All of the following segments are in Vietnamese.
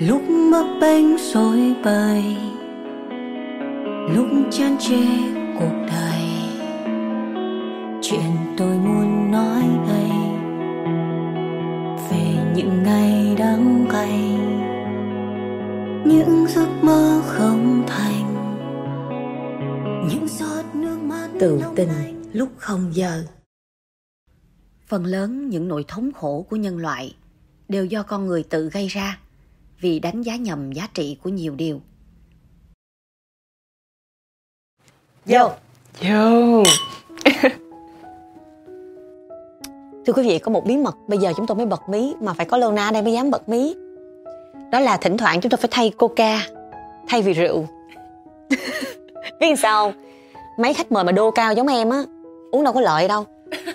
lúc bấp bênh rối bời lúc chán chê cuộc đời. Chuyện tôi muốn nói đây về những ngày đắng cay những giấc mơ không thành những giọt nước mắt tự tình lúc không giờ. Phần lớn những nỗi thống khổ của nhân loại đều do con người tự gây ra vì đánh giá nhầm giá trị của nhiều điều Vô Vô Thưa quý vị, có một bí mật bây giờ chúng tôi mới bật mí mà phải có Lona đây mới dám bật mí. Đó là thỉnh thoảng chúng tôi phải thay coca thay vì rượu. Biết sao không? Mấy khách mời mà đô cao giống em á, uống đâu có lợi đâu.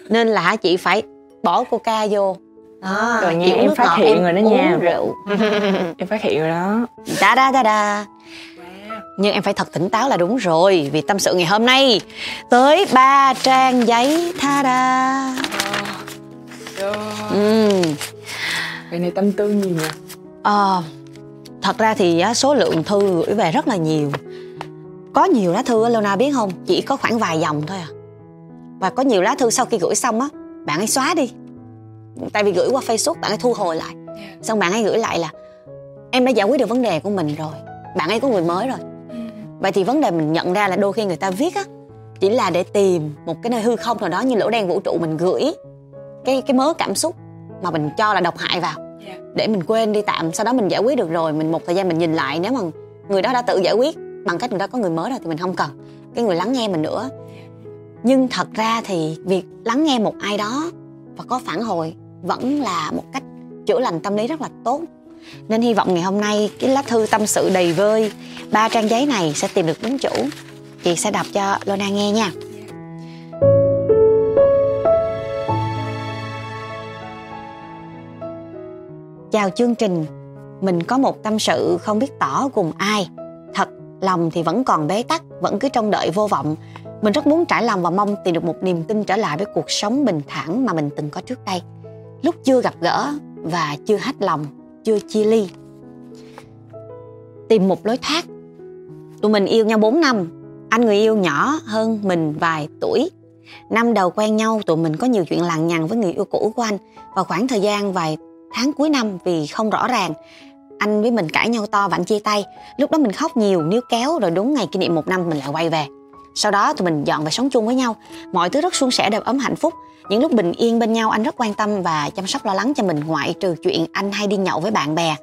Nên là chị phải bỏ coca vô. Đó, Rồi nha, em phát hiện em rồi đó nha. rượu. Em phát hiện rồi đó Đa đa đa đa. Nhưng em phải thật tỉnh táo là đúng rồi Vì tâm sự ngày hôm nay Tới ba trang giấy tha da Ừm. Vậy này tâm tư gì nhỉ? Ờ, thật ra thì á, số lượng thư gửi về rất là nhiều có nhiều lá thư á, Lona biết không chỉ có khoảng vài dòng thôi à và có nhiều lá thư sau khi gửi xong á bạn ấy xóa đi tại vì gửi qua Facebook bạn ấy thu hồi lại. Xong bạn ấy gửi lại là em đã giải quyết được vấn đề của mình rồi. Bạn ấy có người mới rồi. Vậy thì vấn đề mình nhận ra là đôi khi người ta viết á chỉ là để tìm một cái nơi hư không nào đó như lỗ đen vũ trụ mình gửi cái cái mớ cảm xúc mà mình cho là độc hại vào. Để mình quên đi tạm sau đó mình giải quyết được rồi mình một thời gian mình nhìn lại nếu mà người đó đã tự giải quyết bằng cách người đó có người mới rồi thì mình không cần cái người lắng nghe mình nữa. Nhưng thật ra thì việc lắng nghe một ai đó và có phản hồi vẫn là một cách chữa lành tâm lý rất là tốt. Nên hy vọng ngày hôm nay cái lá thư tâm sự đầy vơi, ba trang giấy này sẽ tìm được đúng chủ. Chị sẽ đọc cho Lona nghe nha. Chào chương trình. Mình có một tâm sự không biết tỏ cùng ai. Thật, lòng thì vẫn còn bế tắc, vẫn cứ trông đợi vô vọng. Mình rất muốn trải lòng và mong tìm được một niềm tin trở lại với cuộc sống bình thản mà mình từng có trước đây lúc chưa gặp gỡ và chưa hết lòng, chưa chia ly. Tìm một lối thoát. Tụi mình yêu nhau 4 năm. Anh người yêu nhỏ hơn mình vài tuổi. Năm đầu quen nhau, tụi mình có nhiều chuyện lằng nhằng với người yêu cũ của anh. Và khoảng thời gian vài tháng cuối năm vì không rõ ràng, anh với mình cãi nhau to và anh chia tay. Lúc đó mình khóc nhiều, níu kéo, rồi đúng ngày kỷ niệm một năm mình lại quay về. Sau đó tụi mình dọn về sống chung với nhau. Mọi thứ rất suôn sẻ đầm ấm hạnh phúc những lúc bình yên bên nhau, anh rất quan tâm và chăm sóc lo lắng cho mình, ngoại trừ chuyện anh hay đi nhậu với bạn bè.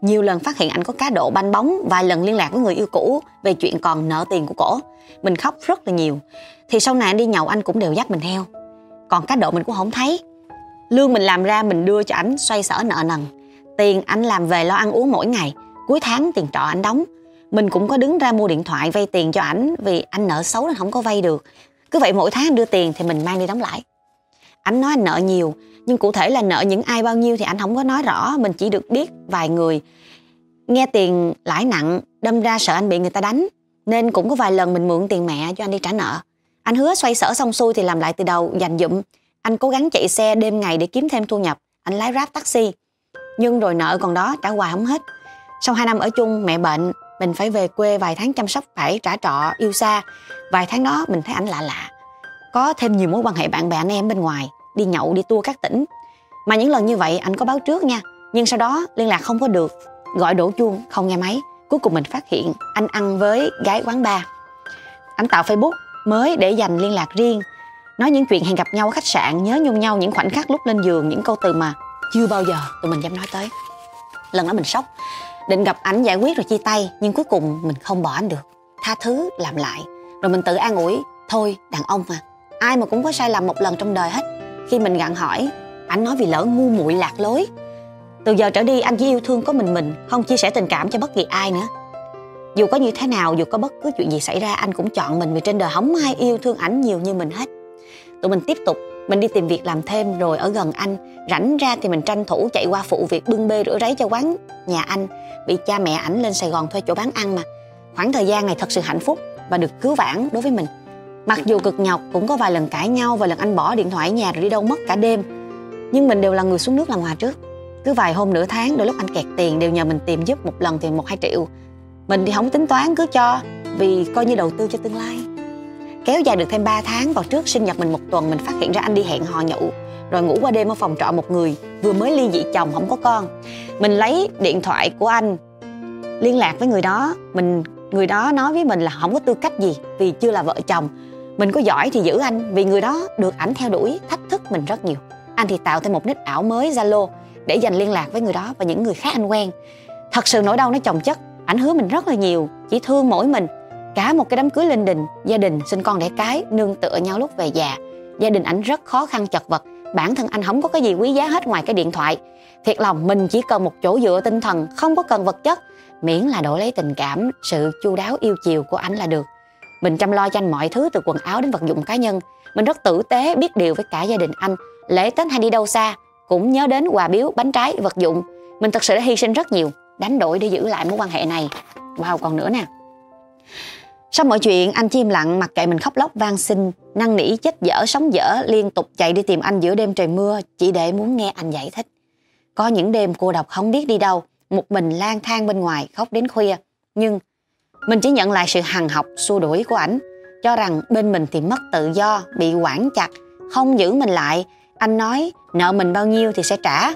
Nhiều lần phát hiện anh có cá độ banh bóng, vài lần liên lạc với người yêu cũ về chuyện còn nợ tiền của cổ. Mình khóc rất là nhiều. Thì sau này anh đi nhậu, anh cũng đều dắt mình theo. Còn cá độ mình cũng không thấy. Lương mình làm ra, mình đưa cho anh xoay sở nợ nần. Tiền anh làm về lo ăn uống mỗi ngày. Cuối tháng, tiền trọ anh đóng. Mình cũng có đứng ra mua điện thoại vay tiền cho ảnh vì anh nợ xấu nên không có vay được. Cứ vậy mỗi tháng anh đưa tiền thì mình mang đi đóng lãi anh nói anh nợ nhiều, nhưng cụ thể là nợ những ai bao nhiêu thì anh không có nói rõ, mình chỉ được biết vài người. Nghe tiền lãi nặng, đâm ra sợ anh bị người ta đánh, nên cũng có vài lần mình mượn tiền mẹ cho anh đi trả nợ. Anh hứa xoay sở xong xuôi thì làm lại từ đầu, dành dụm. Anh cố gắng chạy xe đêm ngày để kiếm thêm thu nhập. Anh lái grab taxi. Nhưng rồi nợ còn đó trả hoài không hết. Sau hai năm ở chung, mẹ bệnh, mình phải về quê vài tháng chăm sóc, phải trả trọ, yêu xa. Vài tháng đó mình thấy ảnh lạ lạ. Có thêm nhiều mối quan hệ bạn bè anh em bên ngoài đi nhậu, đi tour các tỉnh. Mà những lần như vậy, anh có báo trước nha, nhưng sau đó liên lạc không có được. Gọi đổ chuông, không nghe máy. Cuối cùng mình phát hiện anh ăn với gái quán bar. Anh tạo facebook mới để dành liên lạc riêng. Nói những chuyện hẹn gặp nhau ở khách sạn, nhớ nhung nhau những khoảnh khắc lúc lên giường, những câu từ mà chưa bao giờ tụi mình dám nói tới. Lần đó mình sốc, định gặp ảnh giải quyết rồi chia tay, nhưng cuối cùng mình không bỏ anh được. Tha thứ, làm lại. Rồi mình tự an ủi, thôi, đàn ông mà, ai mà cũng có sai lầm một lần trong đời hết khi mình gặng hỏi. Ảnh nói vì lỡ ngu muội lạc lối. Từ giờ trở đi, anh chỉ yêu thương có mình mình, không chia sẻ tình cảm cho bất kỳ ai nữa. Dù có như thế nào, dù có bất cứ chuyện gì xảy ra, anh cũng chọn mình vì trên đời không ai yêu thương ảnh nhiều như mình hết. Tụi mình tiếp tục, mình đi tìm việc làm thêm, rồi ở gần anh, rảnh ra thì mình tranh thủ chạy qua phụ việc bưng bê rửa ráy cho quán nhà anh. Bị cha mẹ ảnh lên sài gòn thuê chỗ bán ăn mà. Khoảng thời gian này thật sự hạnh phúc và được cứu vãn đối với mình mặc dù cực nhọc, cũng có vài lần cãi nhau vài lần anh bỏ điện thoại ở nhà rồi đi đâu mất cả đêm. Nhưng mình đều là người xuống nước làm hòa trước. Cứ vài hôm nửa tháng, đôi lúc anh kẹt tiền, đều nhờ mình tìm giúp một lần thì một hai triệu. Mình thì không tính toán, cứ cho, vì coi như đầu tư cho tương lai. Kéo dài được thêm 3 tháng, vào trước sinh nhật mình một tuần, mình phát hiện ra anh đi hẹn hò nhậu. Rồi ngủ qua đêm ở phòng trọ một người, vừa mới ly dị chồng, không có con. Mình lấy điện thoại của anh liên lạc với người đó. Mình, người đó nói với mình là không có tư cách gì vì chưa là vợ chồng mình có giỏi thì giữ anh, vì người đó được ảnh theo đuổi, thách thức mình rất nhiều. Anh thì tạo thêm một nick ảo mới, zalo, để dành liên lạc với người đó và những người khác anh quen. Thật sự nỗi đau nó chồng chất, ảnh hứa mình rất là nhiều, chỉ thương mỗi mình. Cả một cái đám cưới linh đình, gia đình sinh con đẻ cái, nương tựa nhau lúc về già. Gia đình ảnh rất khó khăn chật vật, bản thân anh không có cái gì quý giá hết ngoài cái điện thoại. Thiệt lòng, mình chỉ cần một chỗ dựa tinh thần, không có cần vật chất, miễn là đổi lấy tình cảm, sự chu đáo yêu chiều của ảnh là được mình chăm lo cho anh mọi thứ, từ quần áo đến vật dụng cá nhân. Mình rất tử tế, biết điều với cả gia đình anh. Lễ tết hay đi đâu xa, cũng nhớ đến quà biếu, bánh trái, vật dụng. Mình thật sự đã hy sinh rất nhiều, đánh đổi để giữ lại mối quan hệ này. Wow, còn nữa nè. Sau mọi chuyện, anh chim lặng, mặc kệ mình khóc lóc, van xin, năn nỉ, chết dở, sống dở, liên tục chạy đi tìm anh giữa đêm trời mưa, chỉ để muốn nghe anh giải thích. Có những đêm cô độc không biết đi đâu, một mình lang thang bên ngoài, khóc đến khuya. Nhưng mình chỉ nhận lại sự hằng học, xua đuổi của ảnh. Cho rằng bên mình thì mất tự do, bị quản chặt, không giữ mình lại. Anh nói, nợ mình bao nhiêu thì sẽ trả.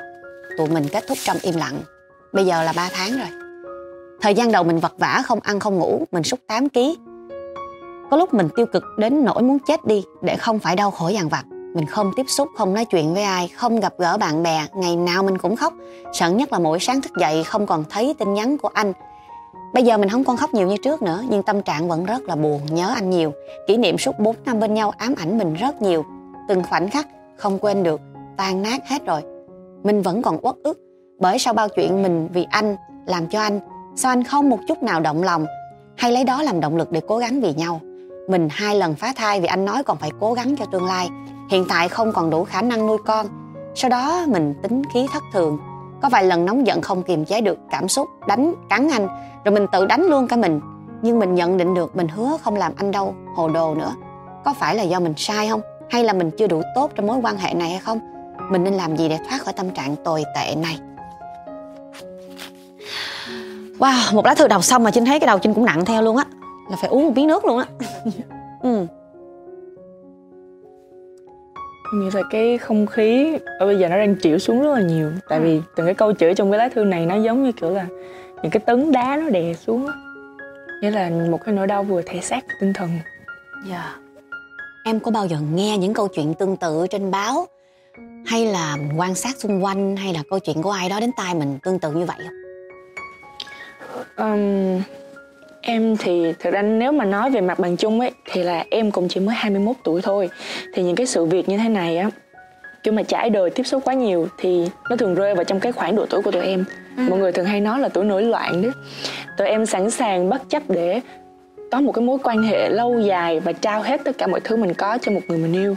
Tụi mình kết thúc trong im lặng. Bây giờ là 3 tháng rồi. Thời gian đầu mình vật vã không ăn không ngủ, mình sút 8 kg có lúc mình tiêu cực đến nỗi muốn chết đi, để không phải đau khổ dằn vặt. Mình không tiếp xúc, không nói chuyện với ai, không gặp gỡ bạn bè, ngày nào mình cũng khóc. Sợ nhất là mỗi sáng thức dậy, không còn thấy tin nhắn của anh bây giờ mình không còn khóc nhiều như trước nữa, nhưng tâm trạng vẫn rất là buồn, nhớ anh nhiều. Kỷ niệm suốt 4 năm bên nhau ám ảnh mình rất nhiều. Từng khoảnh khắc không quên được, tan nát hết rồi. Mình vẫn còn uất ức, bởi sau bao chuyện mình vì anh làm cho anh, sao anh không một chút nào động lòng? Hay lấy đó làm động lực để cố gắng vì nhau? Mình hai lần phá thai vì anh nói còn phải cố gắng cho tương lai. Hiện tại không còn đủ khả năng nuôi con. Sau đó mình tính khí thất thường có vài lần nóng giận không kiềm chế được cảm xúc đánh cắn anh rồi mình tự đánh luôn cả mình. Nhưng mình nhận định được mình hứa không làm anh đâu hồ đồ nữa. Có phải là do mình sai không? Hay là mình chưa đủ tốt trong mối quan hệ này hay không? Mình nên làm gì để thoát khỏi tâm trạng tồi tệ này? Wow một lá thư đọc xong mà trinh thấy cái đầu trinh cũng nặng theo luôn á. Là phải uống một miếng nước luôn á. Ừ như là cái không khí ở bây giờ nó đang chịu xuống rất là nhiều. Tại vì từng cái câu chữ trong cái lá thư này nó giống như kiểu là những cái tấn đá nó đè xuống á. Nghĩa là một cái nỗi đau vừa thể xác tinh thần. Dạ. Em có bao giờ nghe những câu chuyện tương tự trên báo? Hay là quan sát xung quanh hay là câu chuyện của ai đó đến tai mình tương tự như vậy không? Um, Em thì thực ra nếu mà nói về mặt bằng chung ấy thì là em cũng chỉ mới 21 tuổi thôi. Thì những cái sự việc như thế này á kiểu mà trải đời tiếp xúc quá nhiều thì nó thường rơi vào trong cái khoảng độ tuổi của tụi em. Ừ. Mọi người thường hay nói là tuổi nổi loạn đấy. Tụi em sẵn sàng bất chấp để có một cái mối quan hệ lâu dài và trao hết tất cả mọi thứ mình có cho một người mình yêu.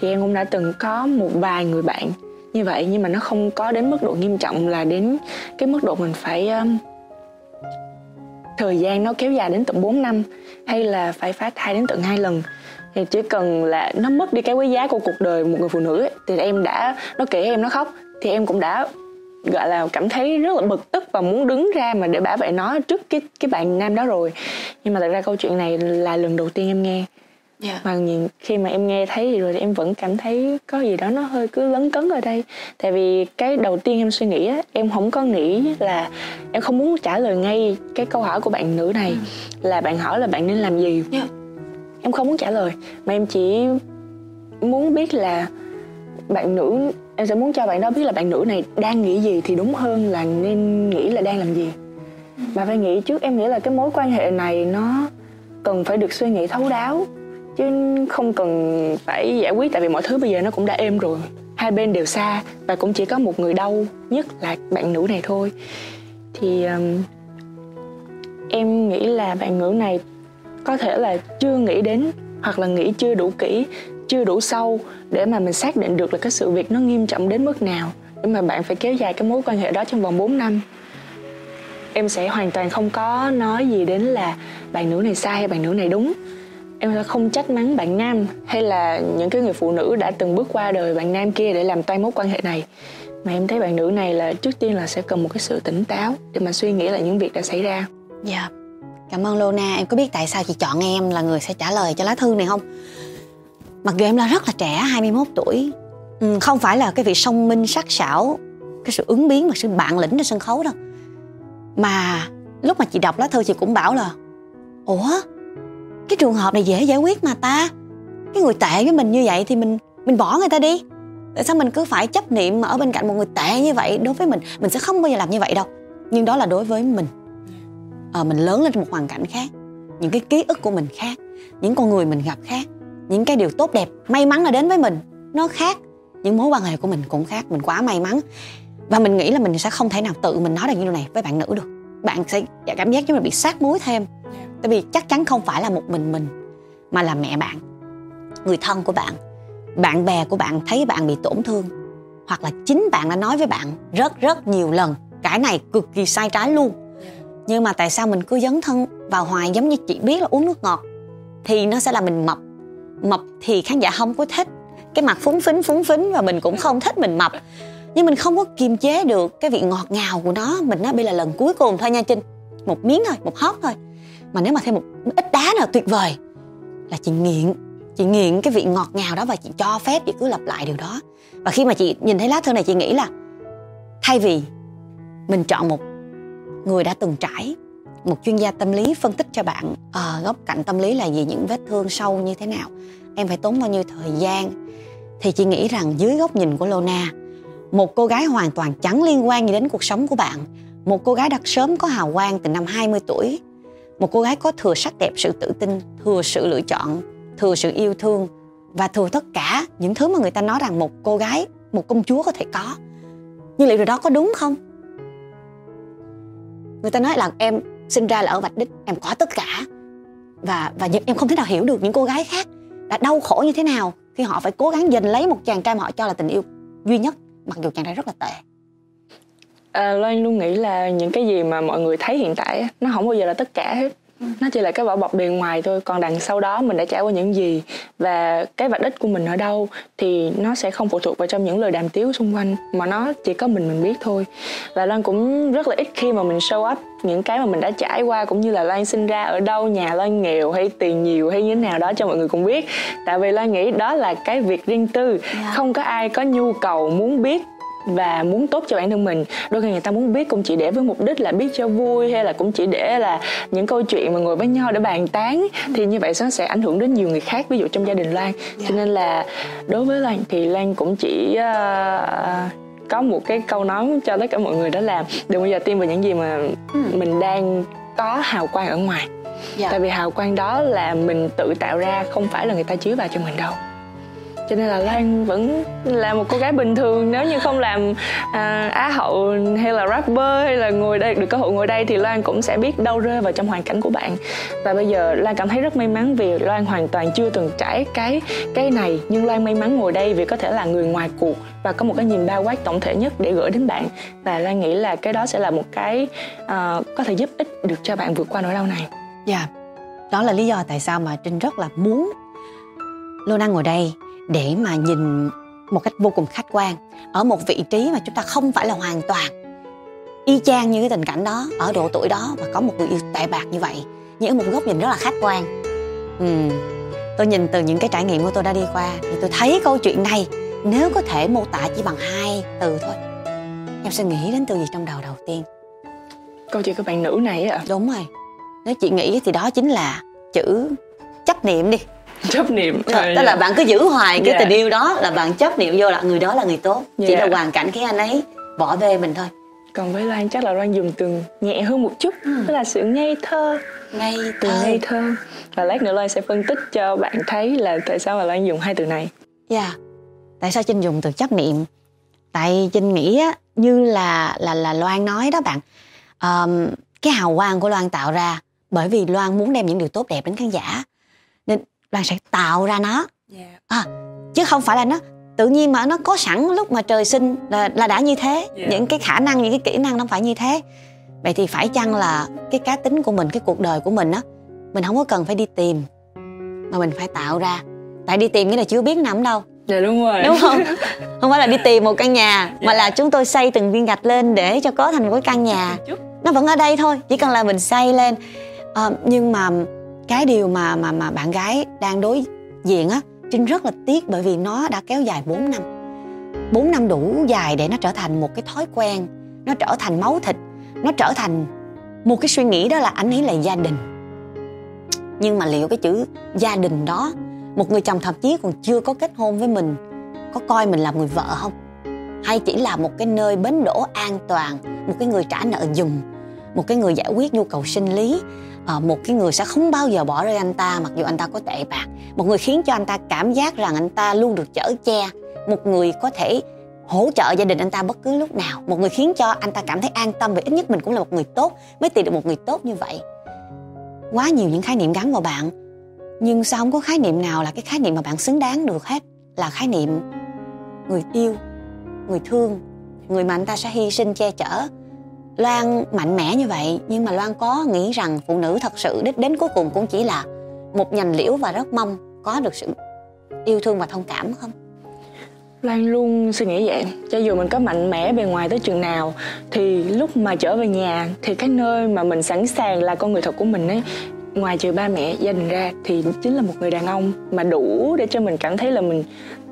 Thì em cũng đã từng có một vài người bạn như vậy nhưng mà nó không có đến mức độ nghiêm trọng là đến cái mức độ mình phải um, thời gian nó kéo dài đến tận 4 năm hay là phải phá thai đến tận hai lần. Thì chỉ cần là nó mất đi cái quý giá của cuộc đời một người phụ nữ ấy, thì em đã nó kể em nó khóc thì em cũng đã gọi là cảm thấy rất là bực tức và muốn đứng ra mà để bảo vệ nó trước cái cái bạn nam đó rồi. Nhưng mà thật ra câu chuyện này là lần đầu tiên em nghe yeah. Dạ. và khi mà em nghe thấy thì rồi thì em vẫn cảm thấy có gì đó nó hơi cứ lấn cấn ở đây tại vì cái đầu tiên em suy nghĩ á em không có nghĩ là em không muốn trả lời ngay cái câu hỏi của bạn nữ này ừ. là bạn hỏi là bạn nên làm gì yeah. Dạ. em không muốn trả lời mà em chỉ muốn biết là bạn nữ em sẽ muốn cho bạn đó biết là bạn nữ này đang nghĩ gì thì đúng hơn là nên nghĩ là đang làm gì ừ. và phải nghĩ trước em nghĩ là cái mối quan hệ này nó cần phải được suy nghĩ thấu đáo chứ không cần phải giải quyết tại vì mọi thứ bây giờ nó cũng đã êm rồi. Hai bên đều xa và cũng chỉ có một người đau nhất là bạn nữ này thôi. Thì um, em nghĩ là bạn nữ này có thể là chưa nghĩ đến hoặc là nghĩ chưa đủ kỹ chưa đủ sâu để mà mình xác định được là cái sự việc nó nghiêm trọng đến mức nào để mà bạn phải kéo dài cái mối quan hệ đó trong vòng 4 năm. Em sẽ hoàn toàn không có nói gì đến là bạn nữ này sai hay bạn nữ này đúng em sẽ không trách mắng bạn nam. Hay là những cái người phụ nữ đã từng bước qua đời bạn nam kia để làm tay mối quan hệ này? Mà em thấy bạn nữ này là trước tiên là sẽ cần một cái sự tỉnh táo để mà suy nghĩ lại những việc đã xảy ra. Dạ. Yeah. cảm ơn Lona. Em có biết tại sao chị chọn em là người sẽ trả lời cho lá thư này không? Mặc dù em là rất là trẻ 21 tuổi. Ừ, không phải là cái vị song minh sắc sảo cái sự ứng biến và sự bạn lĩnh trên sân khấu đâu. Mà lúc mà chị đọc lá thư chị cũng bảo là ủa cái trường hợp này dễ giải quyết mà ta. Cái người tệ với mình như vậy thì mình mình bỏ người ta đi. Tại sao mình cứ phải chấp niệm mà ở bên cạnh một người tệ như vậy đối với mình mình sẽ không bao giờ làm như vậy đâu. Nhưng đó là đối với mình. À, mình lớn lên trong một hoàn cảnh khác những cái ký ức của mình khác những con người mình gặp khác những cái điều tốt đẹp may mắn là đến với mình nó khác. Những mối quan hệ của mình cũng khác mình quá may mắn. Và mình nghĩ là mình sẽ không thể nào tự mình nói được như điều này với bạn nữ được bạn sẽ dạ, cảm giác như mình bị sát muối thêm. Tại vì chắc chắn không phải là một mình mình, mà là mẹ bạn, người thân của bạn bạn bè của bạn, thấy bạn bị tổn thương, hoặc là chính bạn đã nói với bạn rất rất nhiều lần, cái này cực kỳ sai trái luôn. Nhưng mà tại sao mình cứ dấn thân vào hoài, giống như chị biết là uống nước ngọt, thì nó sẽ là mình mập. Mập thì khán giả không có thích. Cái mặt phúng phính phúng phính và mình cũng không thích mình mập nhưng mình không có kiềm chế được cái vị ngọt ngào của nó. Mình nói bây là lần cuối cùng thôi nha trinh. Một miếng thôi một hót thôi. Mà nếu mà thêm một ít đá nào tuyệt vời là chị nghiện. Chị nghiện cái vị ngọt ngào đó và chị cho phép chị cứ lặp lại điều đó. Và khi mà chị nhìn thấy lá thư này chị nghĩ là thay vì mình chọn một người đã từng trải một chuyên gia tâm lý phân tích cho bạn à, góc cạnh tâm lý là gì những vết thương sâu như thế nào em phải tốn bao nhiêu thời gian thì chị nghĩ rằng dưới góc nhìn của Lona một cô gái hoàn toàn chẳng liên quan gì đến cuộc sống của bạn. Một cô gái đã sớm có hào quang từ năm 20 tuổi. Một cô gái có thừa sắc đẹp, sự tự tin, thừa sự lựa chọn, thừa sự yêu thương. Và thừa tất cả những thứ mà người ta nói rằng một cô gái, một công chúa có thể có. Nhưng liệu điều đó có đúng không? Người ta nói là em sinh ra là ở vạch đích, em có tất cả. Và và em không thể nào hiểu được những cô gái khác đã đau khổ như thế nào khi họ phải cố gắng giành lấy một chàng trai mà họ cho là tình yêu duy nhất mặc dù chàng trai rất là tệ. À, Loan luôn nghĩ là những cái gì mà mọi người thấy hiện tại nó không bao giờ là tất cả hết nó chỉ là cái vỏ bọc bề ngoài thôi còn đằng sau đó mình đã trải qua những gì và cái vạch đích của mình ở đâu thì nó sẽ không phụ thuộc vào trong những lời đàm tiếu xung quanh mà nó chỉ có mình mình biết thôi và loan cũng rất là ít khi mà mình show up những cái mà mình đã trải qua cũng như là loan sinh ra ở đâu nhà loan nghèo hay tiền nhiều hay như thế nào đó cho mọi người cùng biết tại vì loan nghĩ đó là cái việc riêng tư yeah. Dạ. không có ai có nhu cầu muốn biết và muốn tốt cho bản thân mình đôi khi người ta muốn biết cũng chỉ để với mục đích là biết cho vui hay là cũng chỉ để là những câu chuyện mà ngồi với nhau để bàn tán thì như vậy nó sẽ ảnh hưởng đến nhiều người khác ví dụ trong gia đình Lan yeah. cho nên là đối với Lan thì Lan cũng chỉ uh, có một cái câu nói cho tất cả mọi người đó là đừng bao giờ tin vào những gì mà ừ. mình đang có hào quang ở ngoài dạ. tại vì hào quang đó là mình tự tạo ra không phải là người ta chiếu vào cho mình đâu cho nên là Lan vẫn là một cô gái bình thường nếu như không làm à, á hậu hay là rapper hay là ngồi đây được cơ hội ngồi đây thì Lan cũng sẽ biết đâu rơi vào trong hoàn cảnh của bạn và bây giờ Lan cảm thấy rất may mắn vì Loan hoàn toàn chưa từng trải cái cái này nhưng Loan may mắn ngồi đây vì có thể là người ngoài cuộc và có một cái nhìn bao quát tổng thể nhất để gửi đến bạn và Lan nghĩ là cái đó sẽ là một cái uh, có thể giúp ích được cho bạn vượt qua nỗi đau này. Dạ, yeah. đó là lý do tại sao mà Trinh rất là muốn Luna ngồi đây để mà nhìn một cách vô cùng khách quan ở một vị trí mà chúng ta không phải là hoàn toàn y chang như cái tình cảnh đó ở độ tuổi đó và có một người yêu tệ bạc như vậy nhưng ở một góc nhìn rất là khách quan. Ừ. tôi nhìn từ những cái trải nghiệm của tôi đã đi qua thì tôi thấy câu chuyện này nếu có thể mô tả chỉ bằng hai từ thôi. Em sẽ nghĩ đến từ gì trong đầu đầu tiên? Câu chuyện của bạn nữ này à đúng rồi. Nếu chị nghĩ thì đó chính là chữ chấp niệm đi chấp niệm tức là bạn cứ giữ hoài cái yeah. Dạ. tình yêu đó là bạn chấp niệm vô là người đó là người tốt yeah. chỉ là dạ. hoàn cảnh khiến anh ấy bỏ bê mình thôi còn với Loan chắc là Loan dùng từ nhẹ hơn một chút ừ. tức là sự ngây thơ ngây từ thơ. ngây thơ và lát nữa Loan sẽ phân tích cho bạn thấy là tại sao mà Loan dùng hai từ này dạ yeah. tại sao Trinh dùng từ chấp niệm tại Trinh nghĩ á, như là là là Loan nói đó bạn um, cái hào quang của Loan tạo ra bởi vì Loan muốn đem những điều tốt đẹp đến khán giả Loan sẽ tạo ra nó. Yeah. à, chứ không phải là nó tự nhiên mà nó có sẵn lúc mà trời sinh là, là đã như thế. Yeah. những cái khả năng những cái kỹ năng nó phải như thế. Vậy thì phải chăng là cái cá tính của mình cái cuộc đời của mình á mình không có cần phải đi tìm mà mình phải tạo ra. Tại đi tìm nghĩa là chưa biết nằm đâu. Dạ đúng rồi. Đúng không? Không phải là đi tìm một căn nhà mà là chúng tôi xây từng viên gạch lên để cho có thành một cái căn nhà. Nó vẫn ở đây thôi chỉ cần là mình xây lên. À, nhưng mà cái điều mà mà mà bạn gái đang đối diện á, trinh rất là tiếc bởi vì nó đã kéo dài 4 năm. 4 năm đủ dài để nó trở thành một cái thói quen, nó trở thành máu thịt, nó trở thành một cái suy nghĩ đó là anh ấy là gia đình. Nhưng mà liệu cái chữ gia đình đó, một người chồng thậm chí còn chưa có kết hôn với mình, có coi mình là người vợ không? Hay chỉ là một cái nơi bến đỗ an toàn, một cái người trả nợ dùm, một cái người giải quyết nhu cầu sinh lý? À, một cái người sẽ không bao giờ bỏ rơi anh ta mặc dù anh ta có tệ bạc. Một người khiến cho anh ta cảm giác rằng anh ta luôn được chở che. Một người có thể hỗ trợ gia đình anh ta bất cứ lúc nào. Một người khiến cho anh ta cảm thấy an tâm vì ít nhất mình cũng là một người tốt mới tìm được một người tốt như vậy. Quá nhiều những khái niệm gắn vào bạn. Nhưng sao không có khái niệm nào là cái khái niệm mà bạn xứng đáng được hết? Là khái niệm người yêu người thương người mà anh ta sẽ hy sinh che chở loan mạnh mẽ như vậy, nhưng mà loan có nghĩ rằng phụ nữ thật sự đích đến cuối cùng cũng chỉ là một nhành liễu và rất mong có được sự yêu thương và thông cảm, không? Loan luôn suy nghĩ vậy. Cho dù mình có mạnh mẽ bề ngoài tới chừng nào, Thì lúc mà trở về nhà, Thì cái nơi mà mình sẵn sàng là con người thật của mình ấy, ngoài trừ ba mẹ, gia đình ra, thì chính là một người đàn ông mà đủ để cho mình cảm thấy là mình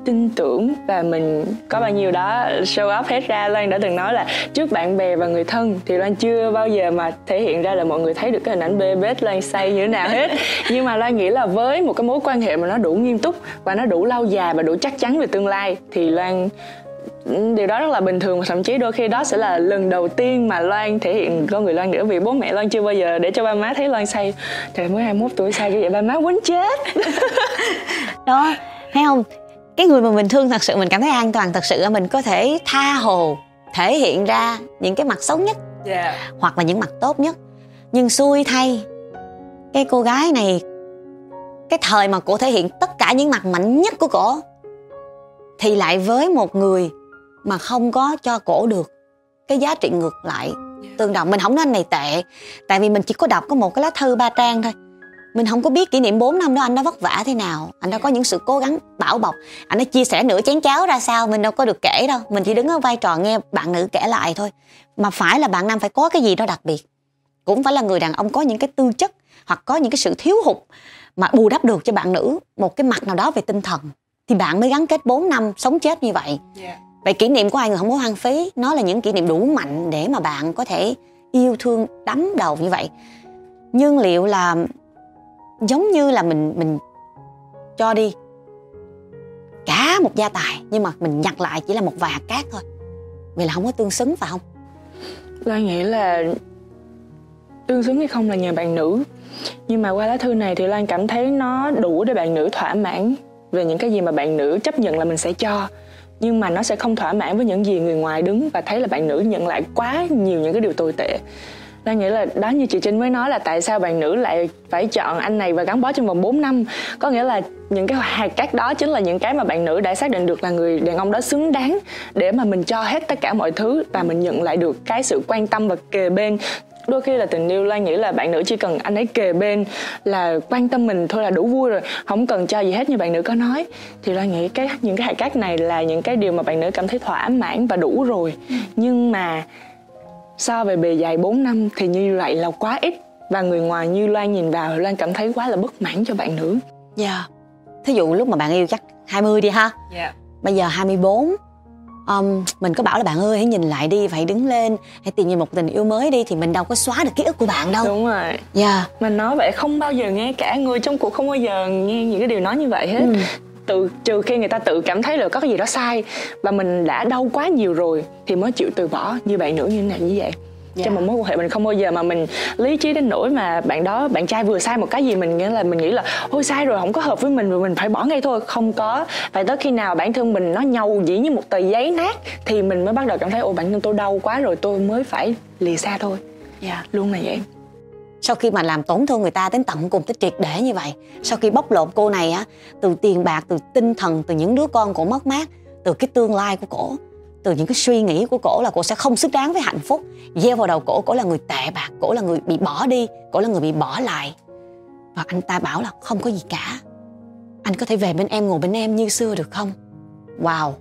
tin tưởng và mình có bao nhiêu đó show up hết ra. Loan đã từng nói là trước bạn bè và người thân thì Loan chưa bao giờ mà thể hiện ra là mọi người thấy được cái hình ảnh bê bết Loan say như thế nào hết. Nhưng mà Loan nghĩ là với một cái mối quan hệ mà nó đủ nghiêm túc và nó đủ lâu dài và đủ chắc chắn về tương lai thì Loan điều đó rất là bình thường. Và thậm chí đôi khi đó sẽ là lần đầu tiên mà Loan thể hiện con người Loan nữa vì bố mẹ Loan chưa bao giờ để cho ba má thấy Loan say. Trời mới 21 tuổi say như vậy ba má quýnh chết. Đó thấy không cái người mà mình thương thật sự mình cảm thấy an toàn thật sự là mình có thể tha hồ thể hiện ra những cái mặt xấu nhất yeah. Hoặc là những mặt tốt nhất. Nhưng xui thay cái cô gái này cái thời mà cổ thể hiện tất cả những mặt mạnh nhất của cổ thì lại với một người mà không có cho cổ được cái giá trị ngược lại. Tương đồng mình không nói anh này tệ tại vì mình chỉ có đọc có một cái lá thư ba trang thôi mình không có biết kỷ niệm 4 năm đó anh đã vất vả thế nào. Anh đã có những sự cố gắng bảo bọc. Anh đã chia sẻ nửa chén cháo ra sao mình đâu có được kể đâu. Mình chỉ đứng ở vai trò nghe bạn nữ kể lại thôi. Mà phải là bạn nam phải có cái gì đó đặc biệt. Cũng phải là người đàn ông có những cái tư chất hoặc có những cái sự thiếu hụt mà bù đắp được cho bạn nữ một cái mặt nào đó về tinh thần thì bạn mới gắn kết 4 năm sống chết như vậy. Yeah. vậy kỷ niệm của hai người không có hoang phí nó là những kỷ niệm đủ mạnh để mà bạn có thể yêu thương đắm đầu như vậy. Nhưng liệu là giống như là mình mình cho đi. Cả một gia tài, nhưng mà mình nhặt lại chỉ là một vài cát thôi. Vậy là không có tương xứng phải không? Lo nghĩ là tương xứng hay không là nhờ bạn nữ. Nhưng mà qua lá thư này thì Loan cảm thấy nó đủ để bạn nữ thỏa mãn về những cái gì mà bạn nữ chấp nhận là mình sẽ cho. Nhưng mà nó sẽ không thỏa mãn với những gì người ngoài đứng và thấy là bạn nữ nhận lại quá nhiều những cái điều tồi tệ. Lan nghĩ là đó như chị Trinh mới nói là tại sao bạn nữ lại phải chọn anh này và gắn bó trong vòng 4 năm. Có nghĩa là những cái hạt cát đó chính là những cái mà bạn nữ đã xác định được là người đàn ông đó xứng đáng Để mà mình cho hết tất cả mọi thứ và mình nhận lại được cái sự quan tâm và kề bên. Đôi khi là tình yêu lan nghĩ là bạn nữ chỉ cần anh ấy kề bên là quan tâm mình thôi là đủ vui rồi không cần cho gì hết như bạn nữ có nói. Thì lan nghĩ cái những cái hạt cát này là những cái điều mà bạn nữ cảm thấy thỏa mãn và đủ rồi. Ừ. nhưng mà so về bề dài 4 năm thì như vậy là quá ít và người ngoài như Loan nhìn vào Loan cảm thấy quá là bất mãn cho bạn nữ. Dạ. Yeah. Thí dụ lúc mà bạn yêu chắc 20 đi ha. Dạ. Yeah. Bây giờ 24 um, mình có bảo là bạn ơi hãy nhìn lại đi phải đứng lên hãy tìm nhìn một tình yêu mới đi thì mình đâu có xóa được ký ức của bạn đâu đúng rồi dạ yeah. mình nói vậy không bao giờ nghe cả người trong cuộc không bao giờ nghe những cái điều nói như vậy hết ừ. Từ trừ khi người ta tự cảm thấy là có cái gì đó sai và mình đã đau quá nhiều rồi thì mới chịu từ bỏ như bạn nữ như thế này như vậy yeah. trong một mối quan hệ mình không bao giờ mà mình lý trí đến nỗi mà bạn đó bạn trai vừa sai một cái gì mình nghĩa là mình nghĩ là ôi sai rồi không có hợp với mình rồi mình phải bỏ ngay thôi không có phải tới khi nào bản thân mình nó nhầu dĩ như một tờ giấy nát thì mình mới bắt đầu cảm thấy ôi bản thân tôi đau quá rồi tôi mới phải lìa xa thôi yeah. Dạ. luôn là vậy sau khi mà làm tổn thương người ta đến tận cùng tới triệt để như vậy, sau khi bóc lột cô này á, từ tiền bạc, từ tinh thần, từ những đứa con cổ mất mát, từ cái tương lai của cổ, từ những cái suy nghĩ của cổ là cổ sẽ không xứng đáng với hạnh phúc. Gieo vào đầu cổ cổ là người tệ bạc, cổ là người bị bỏ đi, cổ là người bị bỏ lại. Và anh ta bảo là không có gì cả. Anh có thể về bên em, ngồi bên em như xưa được không? Wow.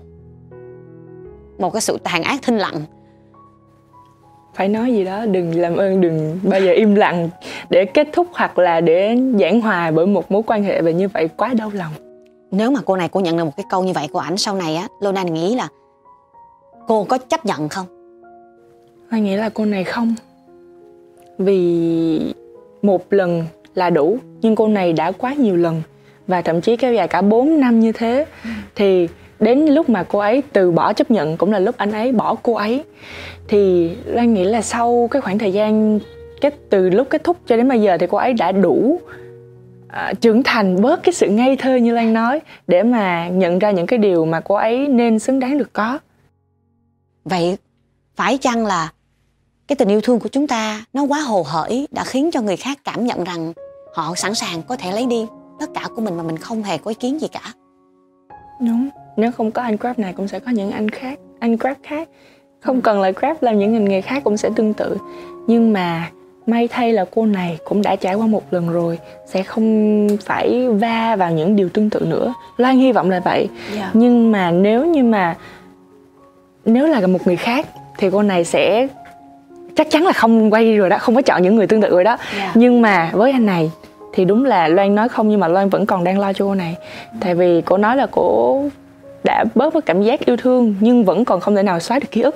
Một cái sự tàn ác thinh lặng phải nói gì đó đừng làm ơn đừng bao giờ im lặng để kết thúc hoặc là để giảng hòa bởi một mối quan hệ về như vậy quá đau lòng. Nếu mà cô này cô nhận được một cái câu như vậy của ảnh sau này á Lona nghĩ là cô có chấp nhận không? Anh nghĩ là cô này không. Vì một lần là đủ Nhưng cô này đã quá nhiều lần Và thậm chí kéo dài cả 4 năm như thế. Thì đến lúc mà cô ấy từ bỏ chấp nhận Cũng là lúc anh ấy bỏ cô ấy. Thì Lan nghĩ là sau cái khoảng thời gian kết từ lúc kết thúc cho đến bây giờ Thì cô ấy đã đủ à, trưởng thành bớt cái sự ngây thơ như Lan nói Để mà nhận ra những cái điều mà cô ấy nên xứng đáng được có. Vậy phải chăng là cái tình yêu thương của chúng ta nó quá hồ hởi đã khiến cho người khác cảm nhận rằng họ sẵn sàng có thể lấy đi tất cả của mình mà mình không hề có ý kiến gì cả? Đúng, nếu không có anh Grab này cũng sẽ có những anh khác, anh Grab khác. Không cần là Grab làm những ngành nghề khác cũng sẽ tương tự. Nhưng mà may thay là cô này cũng đã trải qua một lần rồi, sẽ không phải va vào những điều tương tự nữa. Loan hy vọng là vậy. Dạ. Nhưng mà nếu như mà nếu là một người khác thì cô này sẽ chắc chắn là không quay rồi đó, không có chọn những người tương tự rồi đó. Dạ. Nhưng mà với anh này thì đúng là Loan nói không nhưng mà Loan vẫn còn đang lo cho cô này tại vì cô nói là cô đã bớt với cảm giác yêu thương nhưng vẫn còn không thể nào xóa được ký ức.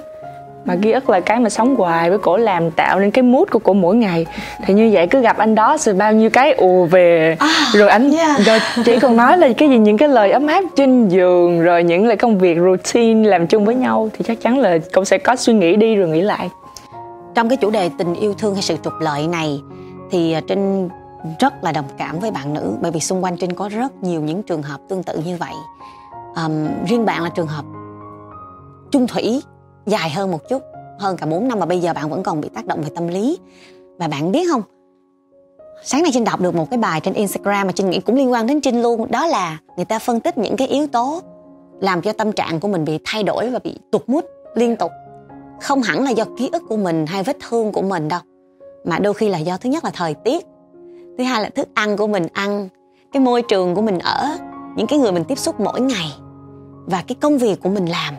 Mà ký ức là cái mà sống hoài với cổ làm tạo nên cái mood của cổ mỗi ngày. Thì như vậy cứ gặp anh đó rồi bao nhiêu cái ùa về. Rồi anh yeah. rồi chỉ còn nói là cái gì những cái lời ấm áp trên giường rồi những lời công việc routine làm chung với nhau thì chắc chắn là cũng sẽ có suy nghĩ đi rồi nghĩ lại. Trong cái chủ đề tình yêu thương hay sự trục lợi này thì à, trinh rất là đồng cảm với bạn nữ bởi vì xung quanh trinh có rất nhiều những trường hợp tương tự như vậy um, riêng bạn là trường hợp chung thủy dài hơn một chút hơn cả 4 năm mà bây giờ bạn vẫn còn bị tác động về tâm lý. Và bạn biết không sáng nay trinh đọc được một cái bài trên instagram mà trinh nghĩ cũng liên quan đến trinh luôn đó là người ta phân tích những cái yếu tố làm cho tâm trạng của mình bị thay đổi và bị tụt mút liên tục. Không hẳn là do ký ức của mình hay vết thương của mình đâu mà đôi khi là do thứ nhất là thời tiết thứ hai là thức ăn của mình ăn cái môi trường của mình ở những cái người mình tiếp xúc mỗi ngày và cái công việc của mình làm,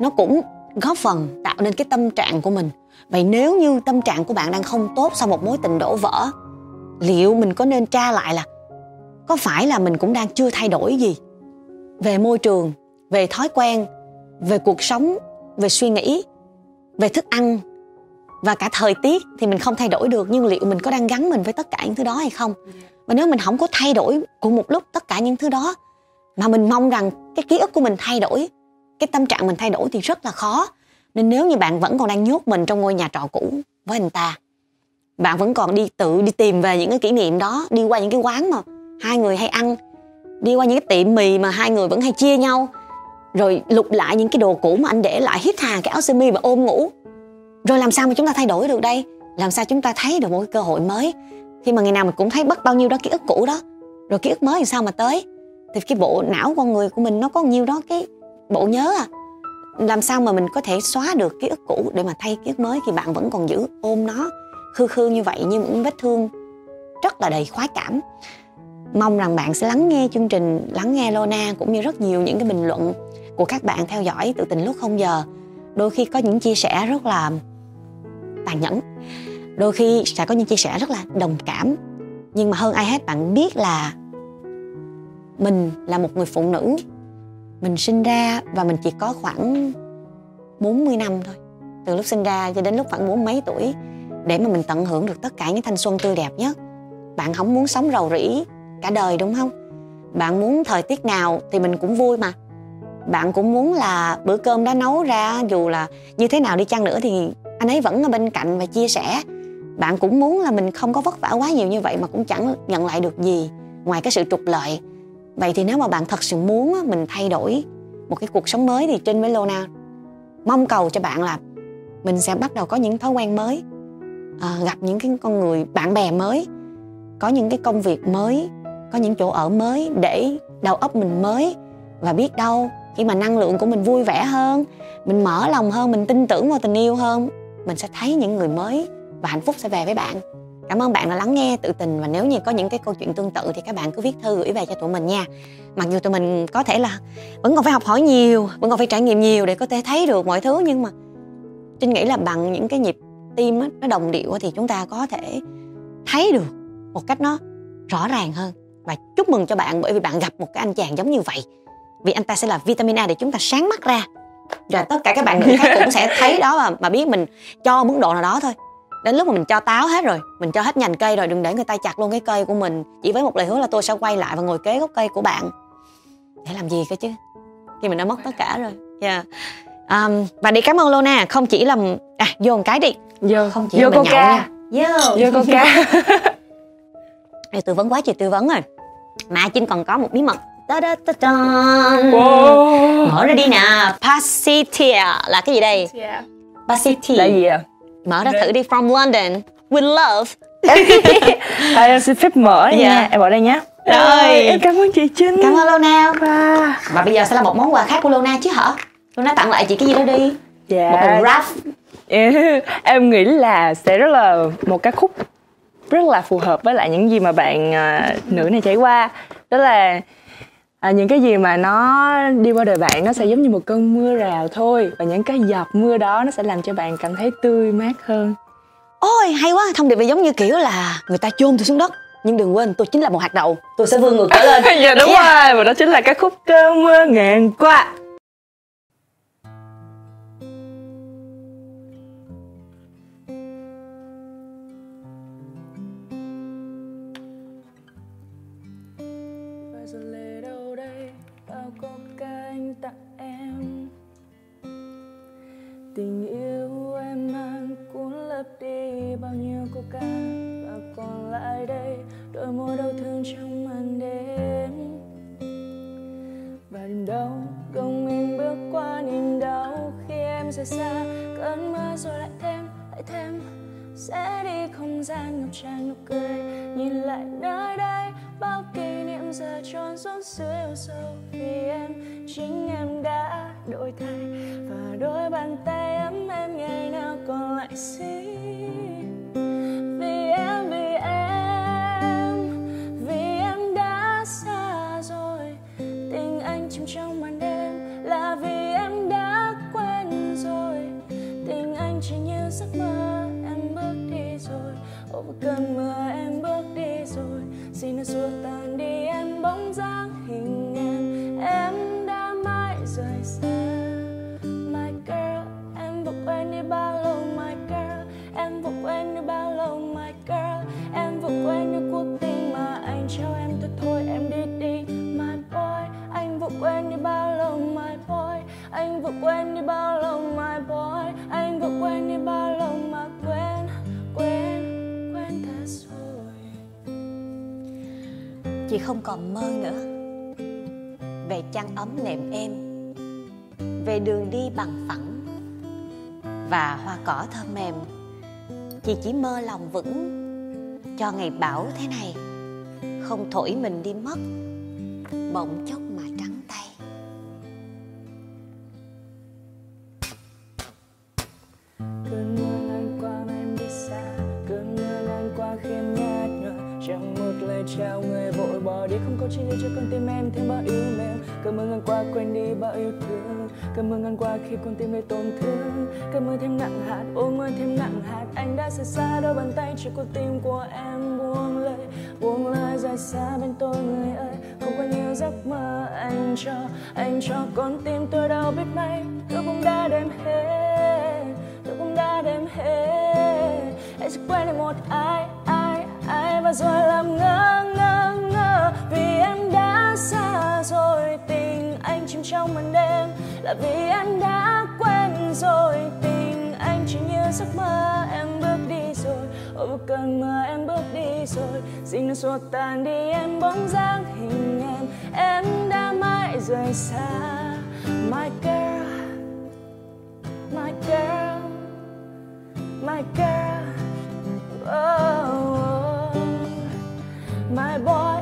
nó cũng góp phần tạo nên cái tâm trạng của mình. Vậy nếu như tâm trạng của bạn đang không tốt sau một mối tình đổ vỡ, liệu mình có nên tra lại là có phải là mình cũng đang chưa thay đổi gì về môi trường, về thói quen, về cuộc sống, về suy nghĩ, về thức ăn và cả thời tiết thì mình không thay đổi được, nhưng liệu mình có đang gắn mình với tất cả những thứ đó hay không? Và nếu mình không có thay đổi cùng một lúc tất cả những thứ đó mà mình mong rằng cái ký ức của mình thay đổi, cái tâm trạng mình thay đổi thì rất là khó. Nên nếu như bạn vẫn còn đang nhốt mình trong ngôi nhà trọ cũ với anh ta, bạn vẫn còn đi tự đi tìm về những cái kỷ niệm đó, đi qua những cái quán mà hai người hay ăn, đi qua những cái tiệm mì mà hai người vẫn hay chia nhau, rồi lục lại những cái đồ cũ mà anh để lại, hít hà cái áo sơ mi và ôm ngủ. Rồi làm sao mà chúng ta thay đổi được đây? Làm sao chúng ta thấy được một cái cơ hội mới? Khi mà ngày nào mình cũng thấy bất bao nhiêu đó ký ức cũ đó, rồi ký ức mới thì sao mà tới? Thì cái bộ não con người của mình nó có nhiêu đó cái bộ nhớ à. Làm sao mà mình có thể xóa được ký ức cũ để mà thay ký ức mới thì bạn vẫn còn giữ ôm nó khư khư như vậy như những vết thương rất là đầy khoái cảm. Mong rằng bạn sẽ lắng nghe chương trình, lắng nghe Lona cũng như rất nhiều những cái bình luận của các bạn theo dõi tự tình lúc không giờ. Đôi khi có những chia sẻ rất là tàn nhẫn, đôi khi sẽ có những chia sẻ rất là đồng cảm. Nhưng mà hơn ai hết bạn biết là mình là một người phụ nữ. Mình sinh ra và mình chỉ có khoảng 40 năm thôi, từ lúc sinh ra cho đến lúc khoảng bốn mấy tuổi, để mà mình tận hưởng được tất cả những thanh xuân tươi đẹp nhất bạn không muốn sống rầu rĩ cả đời, đúng không? Bạn muốn thời tiết nào thì mình cũng vui mà. Bạn cũng muốn là bữa cơm đã nấu ra, dù là như thế nào đi chăng nữa thì anh ấy vẫn ở bên cạnh và chia sẻ. Bạn cũng muốn là mình không có vất vả quá nhiều như vậy mà cũng chẳng nhận lại được gì ngoài cái sự trục lợi vậy thì nếu mà bạn thật sự muốn mình thay đổi một cái cuộc sống mới thì trên với Lona mong cầu cho bạn là mình sẽ bắt đầu có những thói quen mới à, gặp những cái con người bạn bè mới có những cái công việc mới có những chỗ ở mới để đầu óc mình mới và biết đâu khi mà năng lượng của mình vui vẻ hơn mình mở lòng hơn mình tin tưởng vào tình yêu hơn mình sẽ thấy những người mới và hạnh phúc sẽ về với bạn. Cảm ơn bạn đã lắng nghe tự tình và nếu như có những cái câu chuyện tương tự thì các bạn cứ viết thư gửi về cho tụi mình nha. Mặc dù tụi mình có thể là vẫn còn phải học hỏi nhiều, vẫn còn phải trải nghiệm nhiều để có thể thấy được mọi thứ nhưng mà Trinh nghĩ là bằng những cái nhịp tim á, nó đồng điệu thì chúng ta có thể thấy được một cách nó rõ ràng hơn. Và chúc mừng cho bạn bởi vì bạn gặp một cái anh chàng giống như vậy. Vì anh ta sẽ là vitamin A để chúng ta sáng mắt ra. Rồi tất cả các bạn nữ khác cũng sẽ thấy đó mà mà biết mình cho mức độ nào đó thôi đến lúc mà mình cho táo hết rồi mình cho hết nhành cây rồi đừng để người ta chặt luôn cái cây của mình. Chỉ với một lời hứa là tôi sẽ quay lại và ngồi kế gốc cây của bạn. Để làm gì cơ chứ? Khi mình đã mất tất cả rồi. Yeah. um, và đi cảm ơn Lona không chỉ là à vô một cái đi. Vô. Không chỉ vô là coca vô. Vô coca Ê, tư vấn quá trời tư vấn rồi. Mà Trinh còn có một bí mật. Ta da ta da wow. mở ra đi nè. Passitia là cái gì đây? Passitia là gì à mở ra thử đi from London with love. À, em xin phép mở nha. Dạ. em bỏ đây nhé Rồi. em cảm ơn chị Trinh. Cảm ơn Lona Wow. và bây giờ sẽ là một món quà khác của Lona chứ hả? Lona tặng lại chị cái gì đó đi. Dạ. Một hộp rap em nghĩ là sẽ rất là một ca khúc rất là phù hợp với lại những gì mà bạn à, nữ này trải qua. Đó là à, những cái gì mà nó đi qua đời bạn nó sẽ giống như một cơn mưa rào thôi. Và những cái giọt mưa đó nó sẽ làm cho bạn cảm thấy tươi mát hơn. Ôi hay quá. Thông điệp này giống như kiểu là người ta chôn tôi xuống đất nhưng đừng quên tôi chính là một hạt đậu. Tôi sẽ vươn ngược trở lên. Dạ đúng Yeah. rồi. Và đó chính là ca khúc cơn mưa ngàn qua tình yêu em mang cuốn lấp đi bao nhiêu câu ca và còn lại đây đôi môi đau thương trong màn đêm. Và đêm đâu gồng mình bước qua niềm đau khi em rời xa, cơn mưa rồi lại thêm lại thêm, sẽ không gian ngập tràn nụ cười, nhìn lại nơi đây, bao kỷ niệm giờ tròn xuống dưới ô sâu vì em, chính em đã đổi thay. Và đôi bàn tay ấm em ngày nào còn lại xin cơn mưa em bước đi rồi. Xin hãy xua tan đi em bóng dáng hình em. Em đã mãi rời xa. My girl, em vừa quên đi bao lâu, my girl? Em vừa quên đi bao lâu, my girl? Em vừa quên đi cuộc tình mà anh trao em thôi thôi em đi đi. My boy, anh vừa quên đi bao lâu, my boy? Anh vừa quên đi bao lâu, my chị không còn mơ nữa. Về chăn ấm nệm êm, về đường đi bằng phẳng và hoa cỏ thơm mềm, chị chỉ mơ lòng vững cho ngày bão thế này, không thổi mình đi mất bỗng chốc. Khi con tim gây tổn thương. Cơn mưa thêm nặng hạt ôi mưa thêm nặng hạt. Anh đã rời xa đôi bàn tay chỉ con tim của em. Buông lời buông lời rời xa bên tôi người ơi. Không có nhiều giấc mơ anh cho anh cho con tim tôi đâu biết mấy. Tôi cũng đã đem hết, tôi cũng đã đem hết. Hãy sẽ quên đi một ai ai ai và rồi làm ngơ ngơ ngơ. Vì em đã xa rồi, tình anh chìm trong màn đêm là vì em đã quên rồi tình anh chỉ như giấc mơ em bước đi rồi. Ôi một cơn mưa em bước đi rồi. Dinh nó xua tan đi em bóng dáng hình em em đã mãi rời xa. My girl my girl my girl. Oh, oh. oh. My boy.